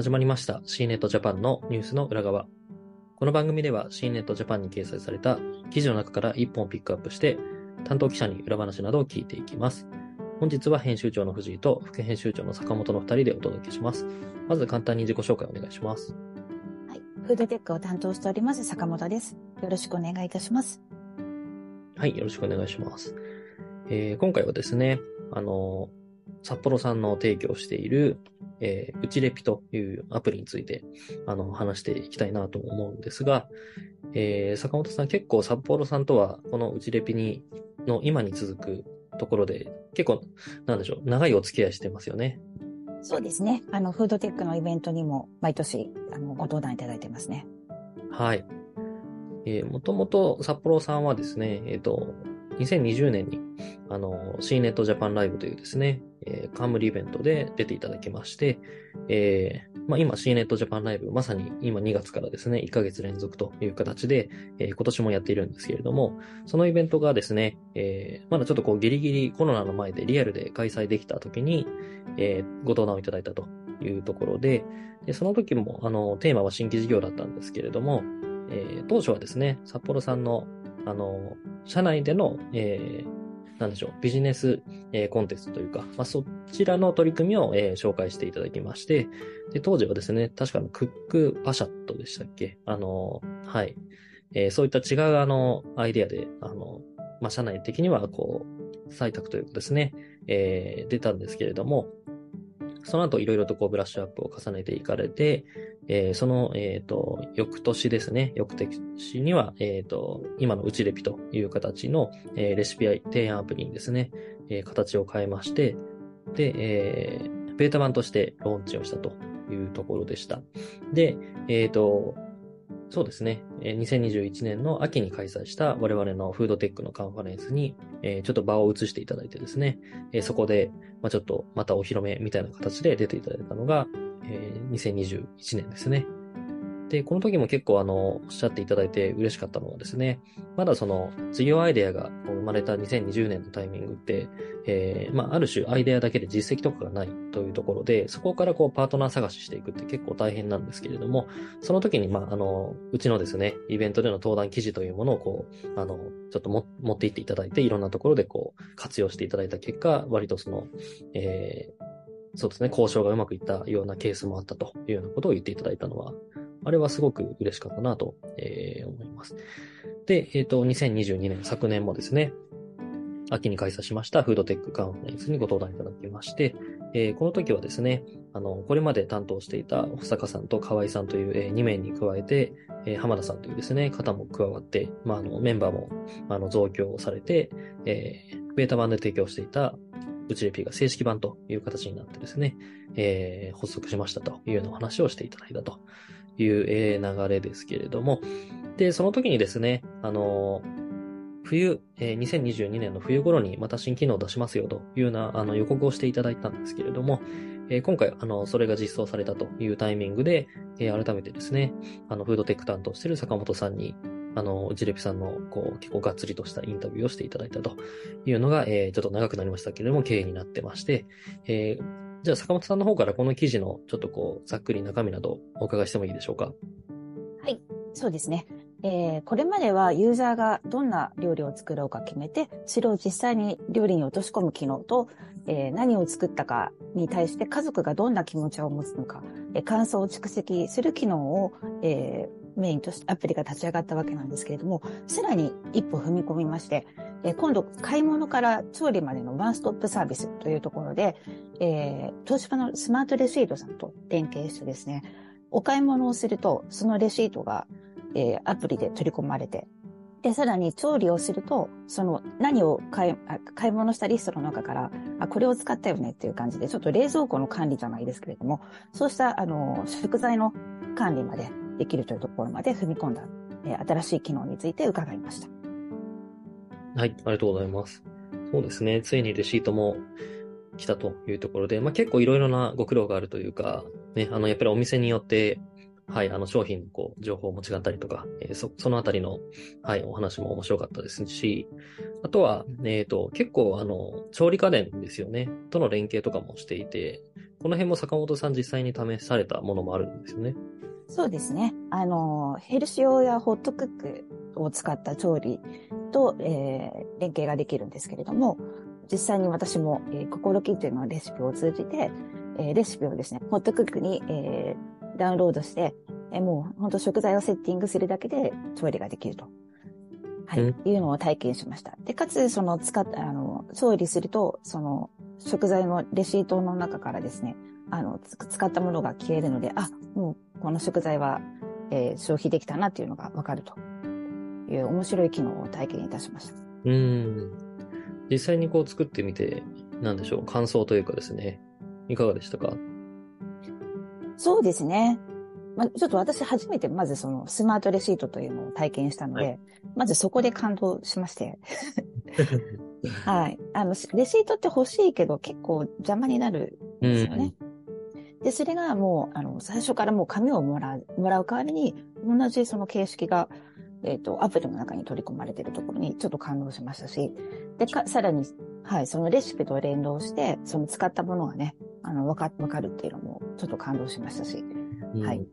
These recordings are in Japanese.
始まりました C ネットジャパンのニュースの裏側。この番組では C ネットジャパンに掲載された記事の中から1本ピックアップして担当記者に裏話などを聞いていきます。本日は編集長の藤井と副編集長の坂本の2人でお届けします。まず簡単に自己紹介お願いします。はい。フードテックを担当しております坂本です。よろしくお願いいたします。はい、よろしくお願いします。えー今回はですね、あの、札幌さんの提供している、えー、うちレピというアプリについて、あの、話していきたいなと思うんですが、えー坂本さん結構札幌さんとは、このうちレピに、の今に続くところで、結構、なんでしょう、長いお付き合いしてますよね。そうですね。あの、フードテックのイベントにも毎年、あの、ご登壇いただいてますね。はい。えーもともと札幌さんはですね、えっ、と、2020年に、あの、C ネットジャパンライブというですね、えー冠イベントで出ていただきまして、えーまあ、今 C ネットジャパンライブ、まさに今2月からですね、1ヶ月連続という形で、えー今年もやっているんですけれども、そのイベントがですね、えーまだちょっとこうギリギリコロナの前でリアルで開催できた時に、えーご登壇をいただいたというところで、でその時も、あの、テーマは新規事業だったんですけれども、えー当初はですね、札幌さんの、あの、社内での、えーなんでしょう、ビジネス、えーコンテストというか、まあ、そちらの取り組みを、えー紹介していただきまして、で、当時はですね、確かのクックパシャットでしたっけ？あの、はい。えーそういった違うあの、アイデアで、あの、まあ、社内的にはこう、採択というかですね、えー出たんですけれども、その後いろいろとこうブラッシュアップを重ねていかれて、えーその、えっ、と、翌年ですね、翌年には、えっ、と、今のうちレピという形の、えーレシピ提案アプリにですね、えー形を変えまして、で、えーベータ版としてローンチをしたというところでした。で、えっ、と、そうですね、2021年の秋に開催した我々のフードテックのカンファレンスに、ちょっと場を移していただいてですね、そこで、ま、ちょっとまたお披露目みたいな形で出ていただいたのが、え2021年ですね。で、この時も結構あの、おっしゃっていただいて嬉しかったのはですね、まだその事業アイデアが生まれた2020年のタイミングって、えーまあ、ある種アイデアだけで実績とかがないというところで、そこからこうパートナー探ししていくって結構大変なんですけれども、その時に、まあ、あの、うちのですね、イベントでの登壇記事というものをこう、あの、ちょっとも持っていっていただいて、いろんなところでこう、活用していただいた結果、割とその、えーそうですね、交渉がうまくいったようなケースもあったというようなことを言っていただいたのは、あれはすごく嬉しかったなと、えー思います。で、えっ、と、2022年、昨年もですね、秋に開催しましたフードテックカンファレンスにご登壇いただきまして、えーこの時はですね、あの、これまで担当していた保坂さんと河合さんという、え2名に加えて、えー浜田さんというですね、方も加わって、まあ、あの、メンバーも、あの、増強されて、えーベータ版で提供していたうちレピが正式版という形になってですね、えー発足しましたというような話をしていただいたという、流れですけれども、で、その時にですね、あの冬、えー2022年の冬頃にまた新機能を出しますよというようなあの予告をしていただいたんですけれども、えー今回、あの、それが実装されたというタイミングで、えー改めてですね、あの、フードテック担当している坂本さんに、あの、うちレピさんの、こう、結構がっつりとしたインタビューをしていただいたというのが、えーちょっと長くなりましたけれども、経緯になってまして、えーじゃあ坂本さんの方からこの記事のちょっとこう、ざっくり中身などお伺いしてもいいでしょうか？はい。そうですね。えーこれまではユーザーがどんな料理を作ろうか決めて、それを実際に料理に落とし込む機能と、えー何を作ったかに対して家族がどんな気持ちを持つのか、えー感想を蓄積する機能を、えーメインとしてアプリが立ち上がったわけなんですけれども、さらに一歩踏み込みまして、え今度買い物から調理までのワンストップサービスというところで、えー東芝のスマートレシートさんと連携してですね、お買い物をすると、そのレシートが、えーアプリで取り込まれて、で、さらに調理をすると、その何を買い買い物したリストの中から、あ、これを使ったよねっていう感じで、ちょっと冷蔵庫の管理じゃないですけれども、そうした、あの、食材の管理までできるというところまで踏み込んだ、えー新しい機能について伺いました。はい、ありがとうございます。そうですね。ついにレシートも来たというところで、まあ、結構いろいろなご苦労があるというか、ね、あの、やっぱりお店によって、はい、あの、商品のこう、情報も違ったりとか、えーそ、そのあたりの、はい、お話も面白かったですし、あとは、えっ、と、結構、あの、調理家電ですよね、との連携とかもしていて、この辺も坂本さん実際に試されたものもあるんですよね。そうですね。あの、ヘルシオやホットクックを使った調理と、えー、連携ができるんですけれども、実際に私も、えー、心キッチンのレシピを通じて、えー、レシピをですね、ホットクックに、えー、ダウンロードして、えー、もう本当食材をセッティングするだけで調理ができると。はい、うん、いうのを体験しました。で、かつ、その使った、あの、調理すると、その、食材のレシートの中からですね、あの、使ったものが消えるので、あ、もうこの食材は、えー、消費できたなっていうのがわかるという面白い機能を体験いたしました。うん。実際にこう作ってみて、なんでしょう、感想というかですね、いかがでしたか？そうですね。まあ、ちょっと私初めてまずそのスマートレシートというのを体験したので、はい、まずそこで感動しまして はい。あの、レシートって欲しいけど結構邪魔になるんですよね。うん、で、それがもう、あの、最初からもう紙をもらう、もらう代わりに、同じその形式が、えっ、ー、と、アプリの中に取り込まれているところにちょっと感動しましたし、で、か、さらに、はい、そのレシピと連動して、その使ったものがね、あの、わか、わかるっていうのも、ちょっと感動しましたし、うん、はい。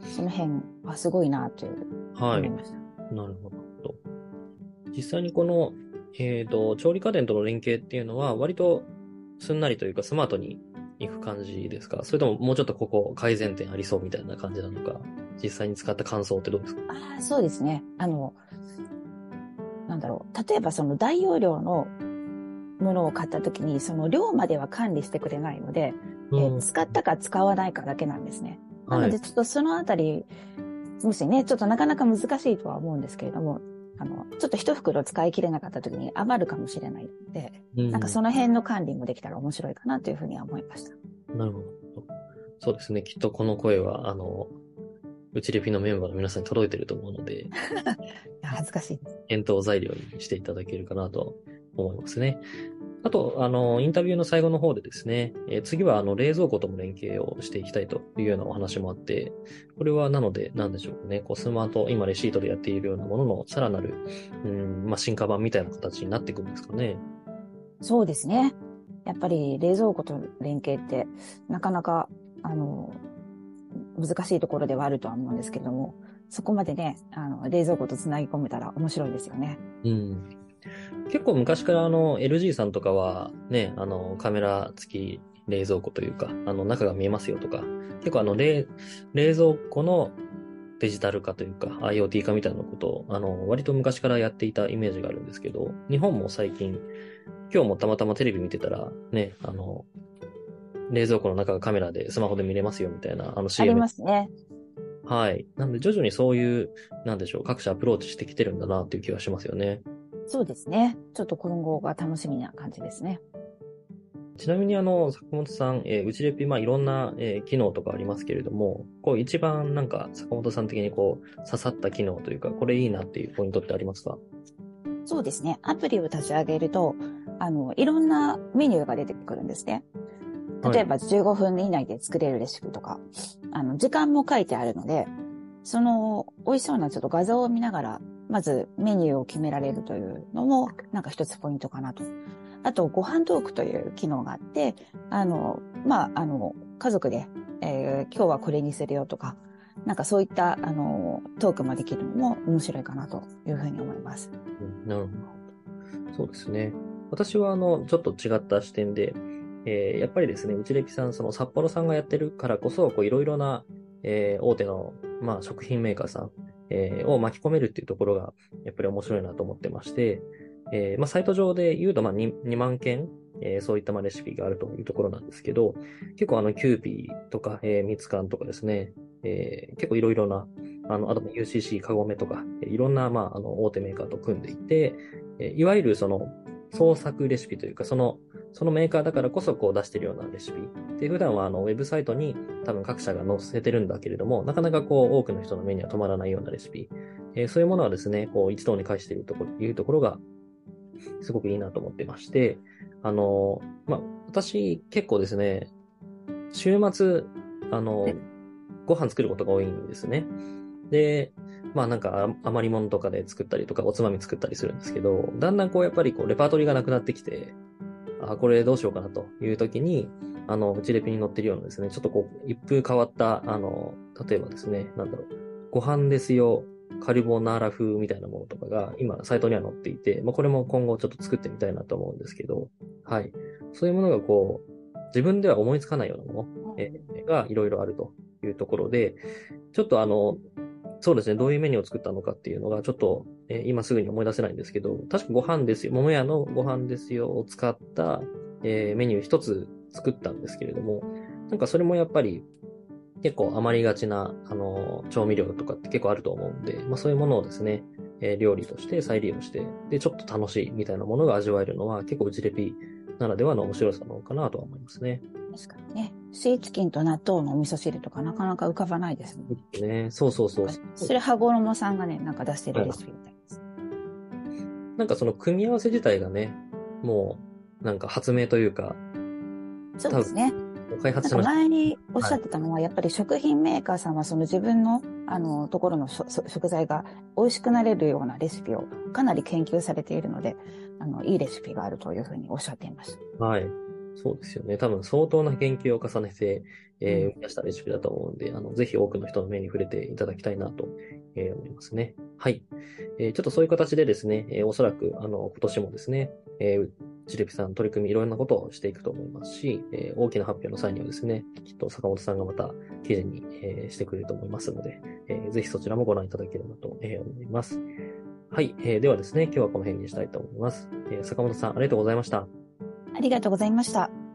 その辺はすごいなという、はい。なるほど。実際にこのえっ、ー、と、調理家電との連携っていうのは、割とすんなりというかスマートにいく感じですか？それとももうちょっとここ改善点ありそうみたいな感じなのか？実際に使った感想ってどうですか？ああ、そうですね。あの、なんだろう。例えばその大容量のものを買った時に、その量までは管理してくれないので、うん、えー、使ったか使わないかだけなんですね。なので、ちょっとそのあたり、もしね、ちょっとなかなか難しいとは思うんですけれども、あの、ちょっと一袋使い切れなかった時に余るかもしれないので、うん、なんかその辺の管理もできたら面白いかなというふうには思いました。なるほど。そうですね。きっとこの声は、あの、うちレピのメンバーの皆さんに届いてると思うので、恥ずかしい。検討材料にしていただけるかなと思いますね。あと、あの、インタビューの最後の方でですね、えー、次はあの冷蔵庫とも連携をしていきたいというようなお話もあって、これはなので、なんでしょうね、こうスマート、今レシートでやっているようなもののさらなる、うん、まあ、進化版みたいな形になっていくんですかね。そうですね。やっぱり冷蔵庫と連携って、なかなか、あの、難しいところではあるとは思うんですけども、そこまでね、あの、冷蔵庫と繋ぎ込めたら面白いですよね。うん。結構昔からあの LG さんとかはね、あのカメラ付き冷蔵庫というか、あの中が見えますよとか、結構あの冷冷蔵庫のデジタル化というか IoT 化みたいなことをあの割と昔からやっていたイメージがあるんですけど、日本も最近、今日もたまたまテレビ見てたらね、あの、冷蔵庫の中がカメラでスマホで見れますよみたいなあの CM。ありますね。はい。なんで徐々にそういう、なんでしょう、各社アプローチしてきてるんだなっていう気がしますよね。そうですね。ちょっと今後が楽しみな感じですね。ちなみにあの、坂本さん、えー、うちレピ、まあいろんな、えー、機能とかありますけれども、こう一番なんか坂本さん的にこう刺さった機能というか、これいいなっていうポイントってありますか？そうですね。アプリを立ち上げると、あの、いろんなメニューが出てくるんですね。例えば15分以内で作れるレシピとか、はい、あの、時間も書いてあるので、その、美味しそうなちょっと画像を見ながらまずメニューを決められるというのも、なんか一つポイントかなと。あと、ご飯トークという機能があって、あの、まあ、あの、家族で、えー、今日はこれにするよとか、なんかそういった、あの、トークもできるのも面白いかなというふうに思います。うん、なるほど。そうですね。私は、あの、ちょっと違った視点で、えー、やっぱりですね、うちれぴさん、その札幌さんがやってるからこそ、こう、いろいろな、えー、大手の、まあ、食品メーカーさん、えー、を巻き込めるっていうところが、やっぱり面白いなと思ってまして、えー、まあ、サイト上で言うと、まあ2、2万件、えー、そういったまレシピがあるというところなんですけど、結構あの、キューピーとか、えー、ミツカンとかですね、えー、結構いろいろな、あの、あと UCC カゴメとか、いろんな、まあ、あの、大手メーカーと組んでいて、えいわゆるその、創作レシピというか、その、そのメーカーだからこそこう出してるようなレシピ。で、普段はあの、ウェブサイトに多分各社が載せてるんだけれども、なかなかこう、多くの人の目には止まらないようなレシピ。えー、そういうものはですね、こう、一堂に会しているところ、いうところが、すごくいいなと思ってまして、あの、まあ、私結構ですね、週末、あの、ご飯作ることが多いんですね。で、まあなんか余り物とかで作ったりとかおつまみ作ったりするんですけど、だんだんこうやっぱりこうレパートリーがなくなってきて、あ、これどうしようかなという時に、あの、うちレピに載ってるようなですね、ちょっとこう、一風変わった、あの、例えばですね、なんだろう、ご飯ですよ、カルボナーラ風みたいなものとかが今サイトには載っていて、まあ、これも今後ちょっと作ってみたいなと思うんですけど、はい。そういうものがこう、自分では思いつかないようなもの、えがいろいろあるというところで、ちょっとあの、そうですね、どういうメニューを作ったのかっていうのが、ちょっと、え今すぐに思い出せないんですけど、確かご飯ですよ、桃屋のご飯ですよ。を使った、えー、メニュー一つ作ったんですけれども、なんかそれもやっぱり結構余りがちな、あの、調味料とかって結構あると思うんで、まあそういうものをですね、えー、料理として再利用して、で、ちょっと楽しいみたいなものが味わえるのは結構うちレピーならではの面白さなのかなとは思いますね。確かにね。スイーツキンと納豆のお味噌汁とかなかなか浮かばないですね。ね。そうそうそう。それ、羽衣さんがね、なんか出してるレシピみたいです。なんかその組み合わせ自体がね、もう、なんか発明というか、そうですね。開発しました。前におっしゃってたのは、はい、やっぱり食品メーカーさんはその自分のあのところの食材が美味しくなれるようなレシピをかなり研究されているので、あの、いいレシピがあるというふうにおっしゃっています。はい。そうですよね。多分相当な研究を重ねて、えー、生み出したレシピだと思うんで、あの、ぜひ多くの人の目に触れていただきたいなと、えー、思いますね。はい。えー、ちょっとそういう形でですね、えー、おそらく、あの、今年もですね、えー、ジレピさん取り組みいろんなことをしていくと思いますし、えー、大きな発表の際にはですね、きっと坂本さんがまた記事に、えー、してくれると思いますので、えー、ぜひそちらもご覧いただければと、えー、思います。はい、えー。ではですね、今日はこの辺にしたいと思います。えー、坂本さん、ありがとうございました。ありがとうございました。